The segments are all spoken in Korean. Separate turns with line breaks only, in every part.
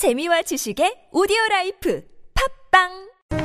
재미와 지식의 오디오 라이프 팟빵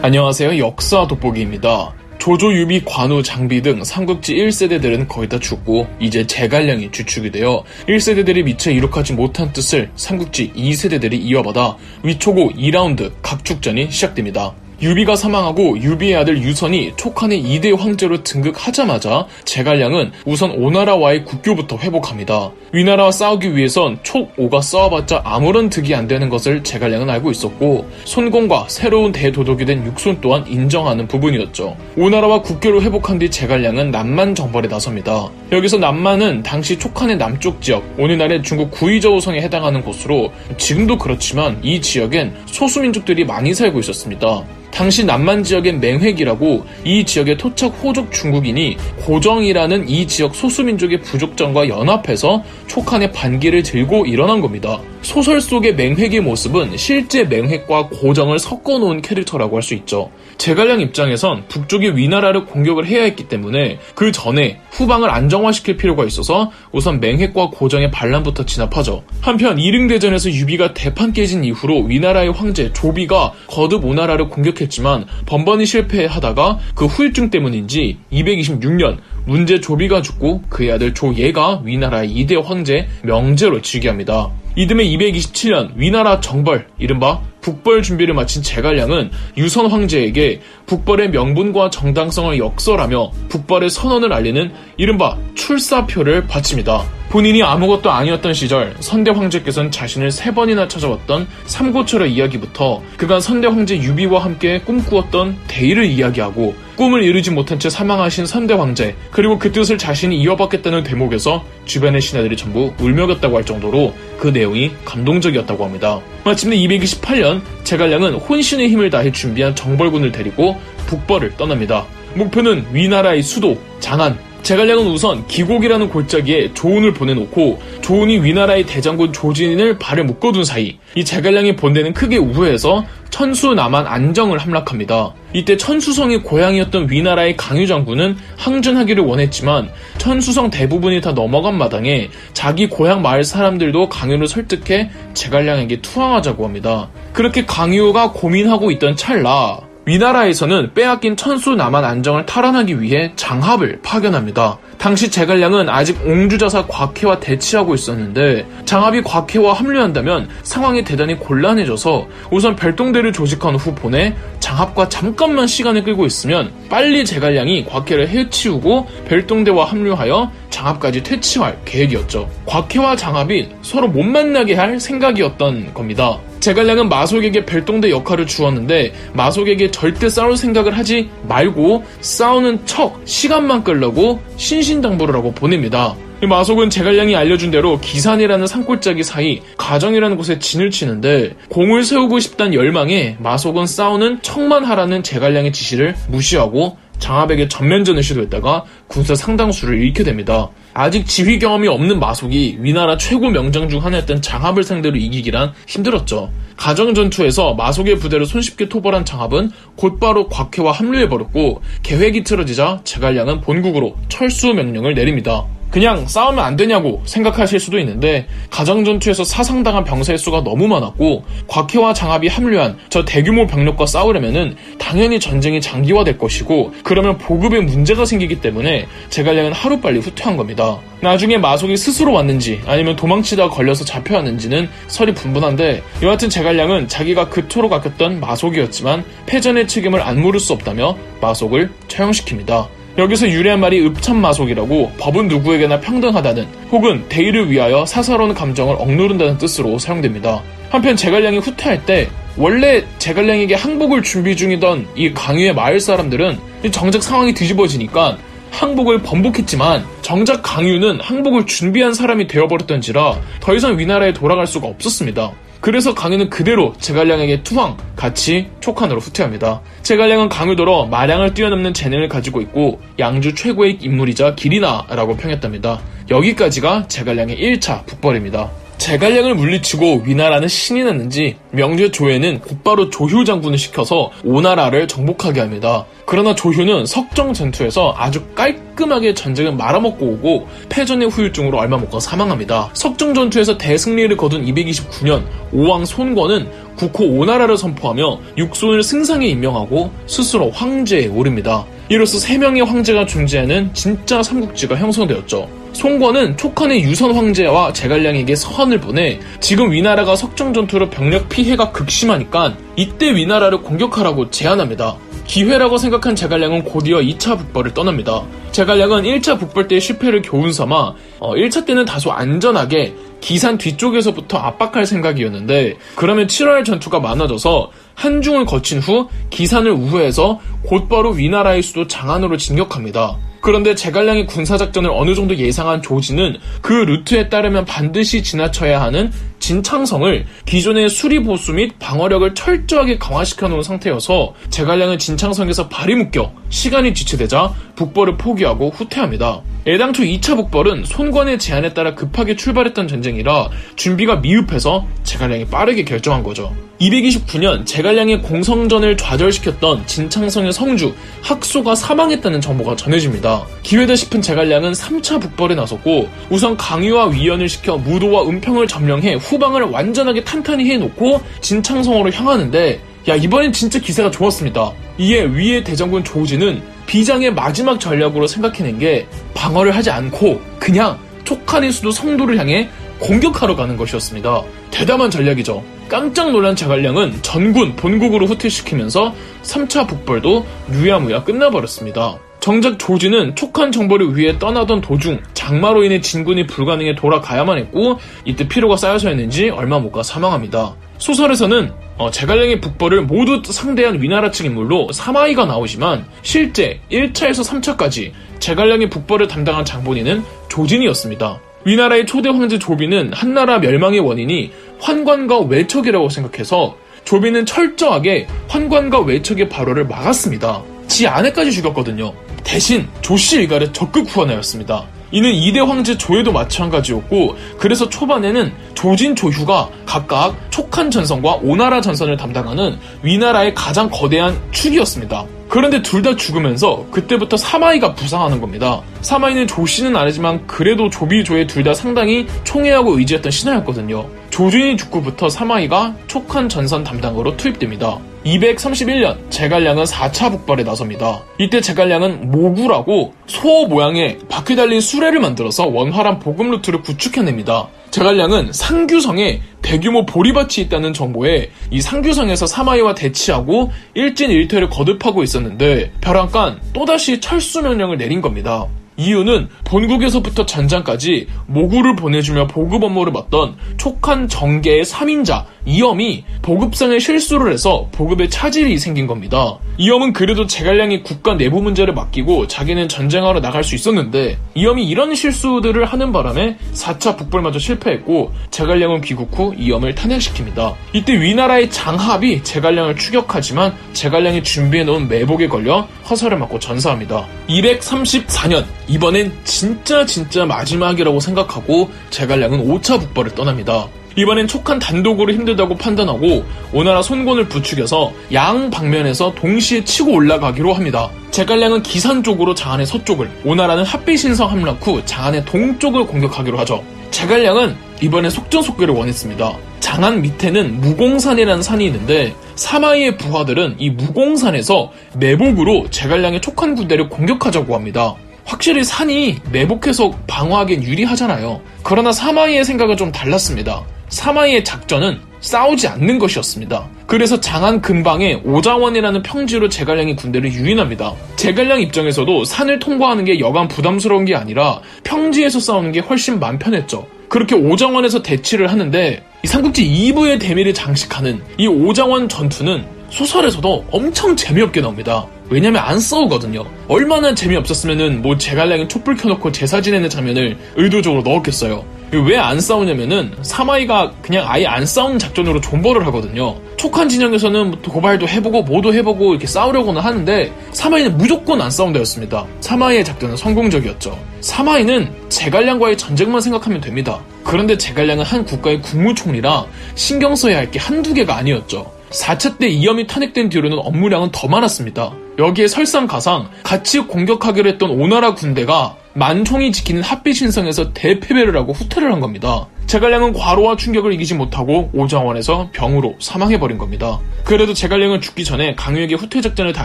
안녕하세요. 역사 돋보기입니다. 조조, 유비, 관우, 장비 등 삼국지 1세대들은 거의 다 죽고 이제 제갈량이 주축이 되어 1세대들이 미처 이룩하지 못한 뜻을 삼국지 2세대들이 이어받아 위촉오 2라운드 각축전이 시작됩니다. 유비가 사망하고 유비의 아들 유선이 촉한의 2대 황제로 등극하자마자 제갈량은 우선 오나라와의 국교부터 회복합니다. 위나라와 싸우기 위해선 촉 오가 싸워봤자 아무런 득이 안 되는 것을 제갈량은 알고 있었고 손권과 새로운 대도독이 된 육손 또한 인정하는 부분이었죠. 오나라와 국교를 회복한 뒤 제갈량은 남만 정벌에 나섭니다. 여기서 남만은 당시 촉한의 남쪽 지역, 오늘날의 중국 구이저우성에 해당하는 곳으로 지금도 그렇지만 이 지역엔 소수민족들이 많이 살고 있었습니다. 당시 남만 지역의 맹획이라고 이 지역의 토착 호족 중국인이 고정이라는 이 지역 소수민족의 부족정과 연합해서 촉한의 반기를 들고 일어난 겁니다. 소설 속의 맹획의 모습은 실제 맹획과 고정을 섞어 놓은 캐릭터라고 할 수 있죠. 제갈량 입장에선 북쪽의 위나라를 공격을 해야 했기 때문에 그 전에 후방을 안정화시킬 필요가 있어서 우선 맹획과 고정의 반란부터 진압하죠. 한편 이릉대전에서 유비가 대판 깨진 이후로 위나라의 황제 조비가 거듭 오나라를 공격했지만 번번이 실패하다가 그 후유증 때문인지 226년 문제 조비가 죽고 그의 아들 조예가 위나라의 2대 황제 명제로 즉위합니다. 이듬해 227년 위나라 정벌, 이른바 북벌 준비를 마친 제갈량은 유선 황제에게 북벌의 명분과 정당성을 역설하며 북벌의 선언을 알리는 이른바 출사표를 바칩니다. 본인이 아무것도 아니었던 시절 선대 황제께서는 자신을 세 번이나 찾아왔던 삼고철의 이야기부터 그간 선대 황제 유비와 함께 꿈꾸었던 대의를 이야기하고 꿈을 이루지 못한 채 사망하신 선대 황제 그리고 그 뜻을 자신이 이어받겠다는 대목에서 주변의 신하들이 전부 울먹였다고 할 정도로 그 내용이 감동적이었다고 합니다. 마침내 228년 제갈량은 혼신의 힘을 다해 준비한 정벌군을 데리고 북벌을 떠납니다. 목표는 위나라의 수도 장안 제갈량은 우선 기곡이라는 골짜기에 조운을 보내놓고 조운이 위나라의 대장군 조진을 발을 묶어둔 사이 이 제갈량의 본대는 크게 우회해서 천수 남한 안정을 함락합니다. 이때 천수성이 고향이었던 위나라의 강유 장군은 항전하기를 원했지만 천수성 대부분이 다 넘어간 마당에 자기 고향 마을 사람들도 강유를 설득해 제갈량에게 투항하자고 합니다. 그렇게 강유가 고민하고 있던 찰나 위나라에서는 빼앗긴 천수 남한 안정을 탈환하기 위해 장합을 파견합니다. 당시 제갈량은 아직 옹주자사 곽해와 대치하고 있었는데 장합이 곽해와 합류한다면 상황이 대단히 곤란해져서 우선 별동대를 조직한 후 보내 장합과 잠깐만 시간을 끌고 있으면 빨리 제갈량이 곽해를 해치우고 별동대와 합류하여 장합까지 퇴치할 계획이었죠. 곽해와 장합이 서로 못 만나게 할 생각이었던 겁니다. 제갈량은 마속에게 별동대 역할을 주었는데 마속에게 절대 싸울 생각을 하지 말고 싸우는 척 시간만 끌려고 신신당부를 하고 보냅니다. 마속은 제갈량이 알려준 대로 기산이라는 산골짜기 사이 가정이라는 곳에 진을 치는데 공을 세우고 싶다는 열망에 마속은 싸우는 척만 하라는 제갈량의 지시를 무시하고 장합에게 전면전을 시도했다가 군사 상당수를 잃게 됩니다. 아직 지휘 경험이 없는 마속이 위나라 최고 명장 중 하나였던 장합을 상대로 이기기란 힘들었죠. 가정 전투에서 마속의 부대를 손쉽게 토벌한 장합은 곧바로 곽해와 합류해버렸고 계획이 틀어지자 제갈량은 본국으로 철수 명령을 내립니다. 그냥 싸우면 안 되냐고 생각하실 수도 있는데 가정 전투에서 사상당한 병사의 수가 너무 많았고 곽해와 장합이 합류한 저 대규모 병력과 싸우려면은 당연히 전쟁이 장기화될 것이고 그러면 보급에 문제가 생기기 때문에 제갈량은 하루빨리 후퇴한 겁니다. 나중에 마속이 스스로 왔는지 아니면 도망치다가 걸려서 잡혀왔는지는 설이 분분한데 여하튼 제갈량은 자기가 그토록 아꼈던 마속이었지만 패전의 책임을 안 물을 수 없다며 마속을 처형시킵니다. 여기서 유래한 말이 읍참마속이라고 법은 누구에게나 평등하다는 혹은 대의를 위하여 사사로운 감정을 억누른다는 뜻으로 사용됩니다. 한편 제갈량이 후퇴할 때 원래 제갈량에게 항복을 준비 중이던 이 강유의 마을 사람들은 정작 상황이 뒤집어지니까 항복을 번복했지만 정작 강유는 항복을 준비한 사람이 되어버렸던지라 더 이상 위나라에 돌아갈 수가 없었습니다. 그래서 강유는 그대로 제갈량에게 투항, 같이 촉한으로 후퇴합니다. 제갈량은 강유도로 마량을 뛰어넘는 재능을 가지고 있고 양주 최고의 인물이자 길이나라고 평했답니다. 여기까지가 제갈량의 1차 북벌입니다. 제갈량을 물리치고 위나라는 신이 났는지 명제 조에는 곧바로 조휴 장군을 시켜서 오나라를 정복하게 합니다. 그러나 조휴는 석정 전투에서 아주 깔끔하게 전쟁을 말아먹고 오고 패전의 후유증으로 얼마 못 가 사망합니다. 석정 전투에서 대승리를 거둔 229년 오왕 손권은 국호 오나라를 선포하며 육손을 승상에 임명하고 스스로 황제에 오릅니다. 이로써 세 명의 황제가 존재하는 진짜 삼국지가 형성되었죠. 송권은 촉한의 유선 황제와 제갈량에게 서한을 보내 지금 위나라가 석정 전투로 병력 피해가 극심하니까 이때 위나라를 공격하라고 제안합니다. 기회라고 생각한 제갈량은 곧이어 2차 북벌을 떠납니다. 제갈량은 1차 북벌 때의 실패를 교훈 삼아 어, 1차 때는 다소 안전하게 기산 뒤쪽에서부터 압박할 생각이었는데 그러면 7월 전투가 많아져서 한중을 거친 후 기산을 우회해서 곧바로 위나라의 수도 장안으로 진격합니다. 그런데 제갈량의 군사작전을 어느 정도 예상한 조지는 그 루트에 따르면 반드시 지나쳐야 하는 진창성을 기존의 수리 보수 및 방어력을 철저하게 강화시켜 놓은 상태여서 제갈량은 진창성에서 발이 묶여 시간이 지체되자 북벌을 포기하고 후퇴합니다. 애당초 2차 북벌은 손관의 제안에 따라 급하게 출발했던 전쟁이라 준비가 미흡해서 제갈량이 빠르게 결정한 거죠. 229년 제갈량의 공성전을 좌절시켰던 진창성의 성주 학소가 사망했다는 정보가 전해집니다. 기회다 싶은 제갈량은 3차 북벌에 나섰고 우선 강유와 위연을 시켜 무도와 은평을 점령해 후방을 완전하게 탄탄히 해놓고 진창성으로 향하는데 야 이번엔 진짜 기세가 좋았습니다. 이에 위의 대장군 조지는 비장의 마지막 전략으로 생각해낸 게 방어를 하지 않고 그냥 촉한의 수도 성도를 향해 공격하러 가는 것이었습니다. 대담한 전략이죠. 깜짝 놀란 자갈량은 전군 본국으로 후퇴시키면서 3차 북벌도 유야무야 끝나버렸습니다. 정작 조지는 촉한 정보를 위해 떠나던 도중 장마로 인해 진군이 불가능해 돌아가야만 했고 이때 피로가 쌓여서였는지 얼마 못 가 사망합니다. 소설에서는 어, 제갈량의 북벌을 모두 상대한 위나라 측 인물로 사마이가 나오지만 실제 1차에서 3차까지 제갈량의 북벌을 담당한 장본인은 조진이었습니다. 위나라의 초대 황제 조비는 한나라 멸망의 원인이 환관과 외척이라고 생각해서 조비는 철저하게 환관과 외척의 발호를 막았습니다. 지 아내까지 죽였거든요. 대신 조씨 일가를 적극 후원하였습니다. 이는 2대 황제 조에도 마찬가지였고 그래서 초반에는 조진 조휴가 각각 촉한 전선과 오나라 전선을 담당하는 위나라의 가장 거대한 축이었습니다. 그런데 둘 다 죽으면서 그때부터 사마이가 부상하는 겁니다. 사마이는 조씨는 아니지만 그래도 조비조의 둘다 상당히 총애하고 의지했던 신하였거든요. 조진이 죽고부터 사마의가 촉한 전선 담당으로 투입됩니다. 231년 제갈량은 4차 북벌에 나섭니다. 이때 제갈량은 목우라고 소 모양의 바퀴 달린 수레를 만들어서 원활한 보급 루트를 구축해냅니다. 제갈량은 상규성에 대규모 보리밭이 있다는 정보에 이 상규성에서 사마의와 대치하고 일진 일퇴를 거듭하고 있었는데 별안간 또다시 철수 명령을 내린 겁니다. 이유는 본국에서부터 전장까지 목우를 보내주며 보급 업무를 맡던 촉한 정계의 3인자 이엄이 보급상에 실수를 해서 보급에 차질이 생긴 겁니다. 이엄은 그래도 제갈량이 국가 내부 문제를 맡기고 자기는 전쟁하러 나갈 수 있었는데 이엄이 이런 실수들을 하는 바람에 4차 북벌마저 실패했고 제갈량은 귀국 후 이엄을 탄핵시킵니다. 이때 위나라의 장합이 제갈량을 추격하지만 제갈량이 준비해놓은 매복에 걸려 화살을 맞고 전사합니다. 234년 이번엔 진짜 진짜 마지막이라고 생각하고 제갈량은 5차 북벌을 떠납니다. 이번엔 촉한 단독으로 힘들다고 판단하고 오나라 손권을 부추겨서 양 방면에서 동시에 치고 올라가기로 합니다. 제갈량은 기산 쪽으로 장안의 서쪽을, 오나라는 합비신성 함락 후 장안의 동쪽을 공격하기로 하죠. 제갈량은 이번에 속전속결을 원했습니다. 장안 밑에는 무공산이라는 산이 있는데 사마이의 부하들은 이 무공산에서 매복으로 제갈량의 촉한 군대를 공격하자고 합니다. 확실히 산이 매복해서 방어하기엔 유리하잖아요. 그러나 사마이의 생각은 좀 달랐습니다. 사마이의 작전은 싸우지 않는 것이었습니다. 그래서 장안 근방에 오자원이라는 평지로 제갈량이 군대를 유인합니다. 제갈량 입장에서도 산을 통과하는 게 여간 부담스러운 게 아니라 평지에서 싸우는 게 훨씬 맘 편했죠. 그렇게 오장원에서 대치를 하는데 이 삼국지 2부의 대미를 장식하는 이 오장원 전투는 소설에서도 엄청 재미없게 나옵니다. 왜냐면 안 싸우거든요. 얼마나 재미없었으면은 뭐 제갈량이 촛불 켜놓고 제사 지내는 장면을 의도적으로 넣었겠어요. 왜 안 싸우냐면은 사마이가 그냥 아예 안 싸우는 작전으로 존버를 하거든요. 촉한 진영에서는 뭐 고발도 해보고 뭐도 해보고 이렇게 싸우려고는 하는데 사마이는 무조건 안 싸운다였습니다. 사마이의 작전은 성공적이었죠. 사마이는 제갈량과의 전쟁만 생각하면 됩니다. 그런데 제갈량은 한 국가의 국무총리라 신경 써야 할 게 한두 개가 아니었죠. 4차 때 이염이 탄핵된 뒤로는 업무량은 더 많았습니다. 여기에 설상가상 같이 공격하기로 했던 오나라 군대가 만총이 지키는 합비신성에서 대패배를 하고 후퇴를 한 겁니다. 제갈량은 과로와 충격을 이기지 못하고 오장원에서 병으로 사망해버린 겁니다. 그래도 제갈량은 죽기 전에 강유에게 후퇴 작전을 다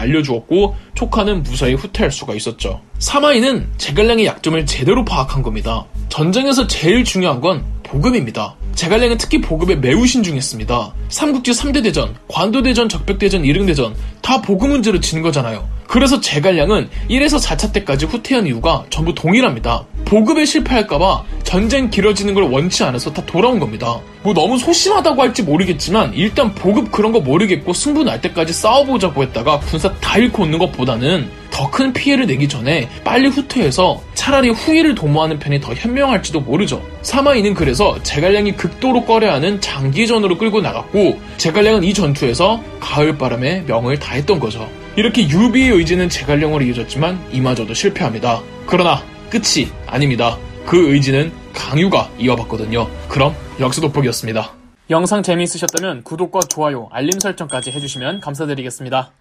알려주었고 촉하는 무사히 후퇴할 수가 있었죠. 사마이는 제갈량의 약점을 제대로 파악한 겁니다. 전쟁에서 제일 중요한 건 보급입니다. 제갈량은 특히 보급에 매우 신중했습니다. 삼국지 3대 대전, 관도대전, 적벽대전, 이릉대전 다 보급 문제로 지는 거잖아요. 그래서 제갈량은 1에서 4차 때까지 후퇴한 이유가 전부 동일합니다. 보급에 실패할까봐 전쟁 길어지는 걸 원치 않아서 다 돌아온 겁니다. 뭐 너무 소심하다고 할지 모르겠지만 일단 보급 그런 거 모르겠고 승부 날 때까지 싸워보자고 했다가 군사 다 잃고 오는 것보다는 더 큰 피해를 내기 전에 빨리 후퇴해서 차라리 후위를 도모하는 편이 더 현명할지도 모르죠. 사마이는 그래서 제갈량이 극도로 꺼려하는 장기전으로 끌고 나갔고 제갈량은 이 전투에서 가을바람에 명을 다했던 거죠. 이렇게 유비의 의지는 제갈량으로 이어졌지만 이마저도 실패합니다. 그러나 끝이 아닙니다. 그 의지는 강유가 이어봤거든요. 그럼 역수 돋보기였습니다. 영상 재미있으셨다면 구독과 좋아요, 알림 설정까지 해주시면 감사드리겠습니다.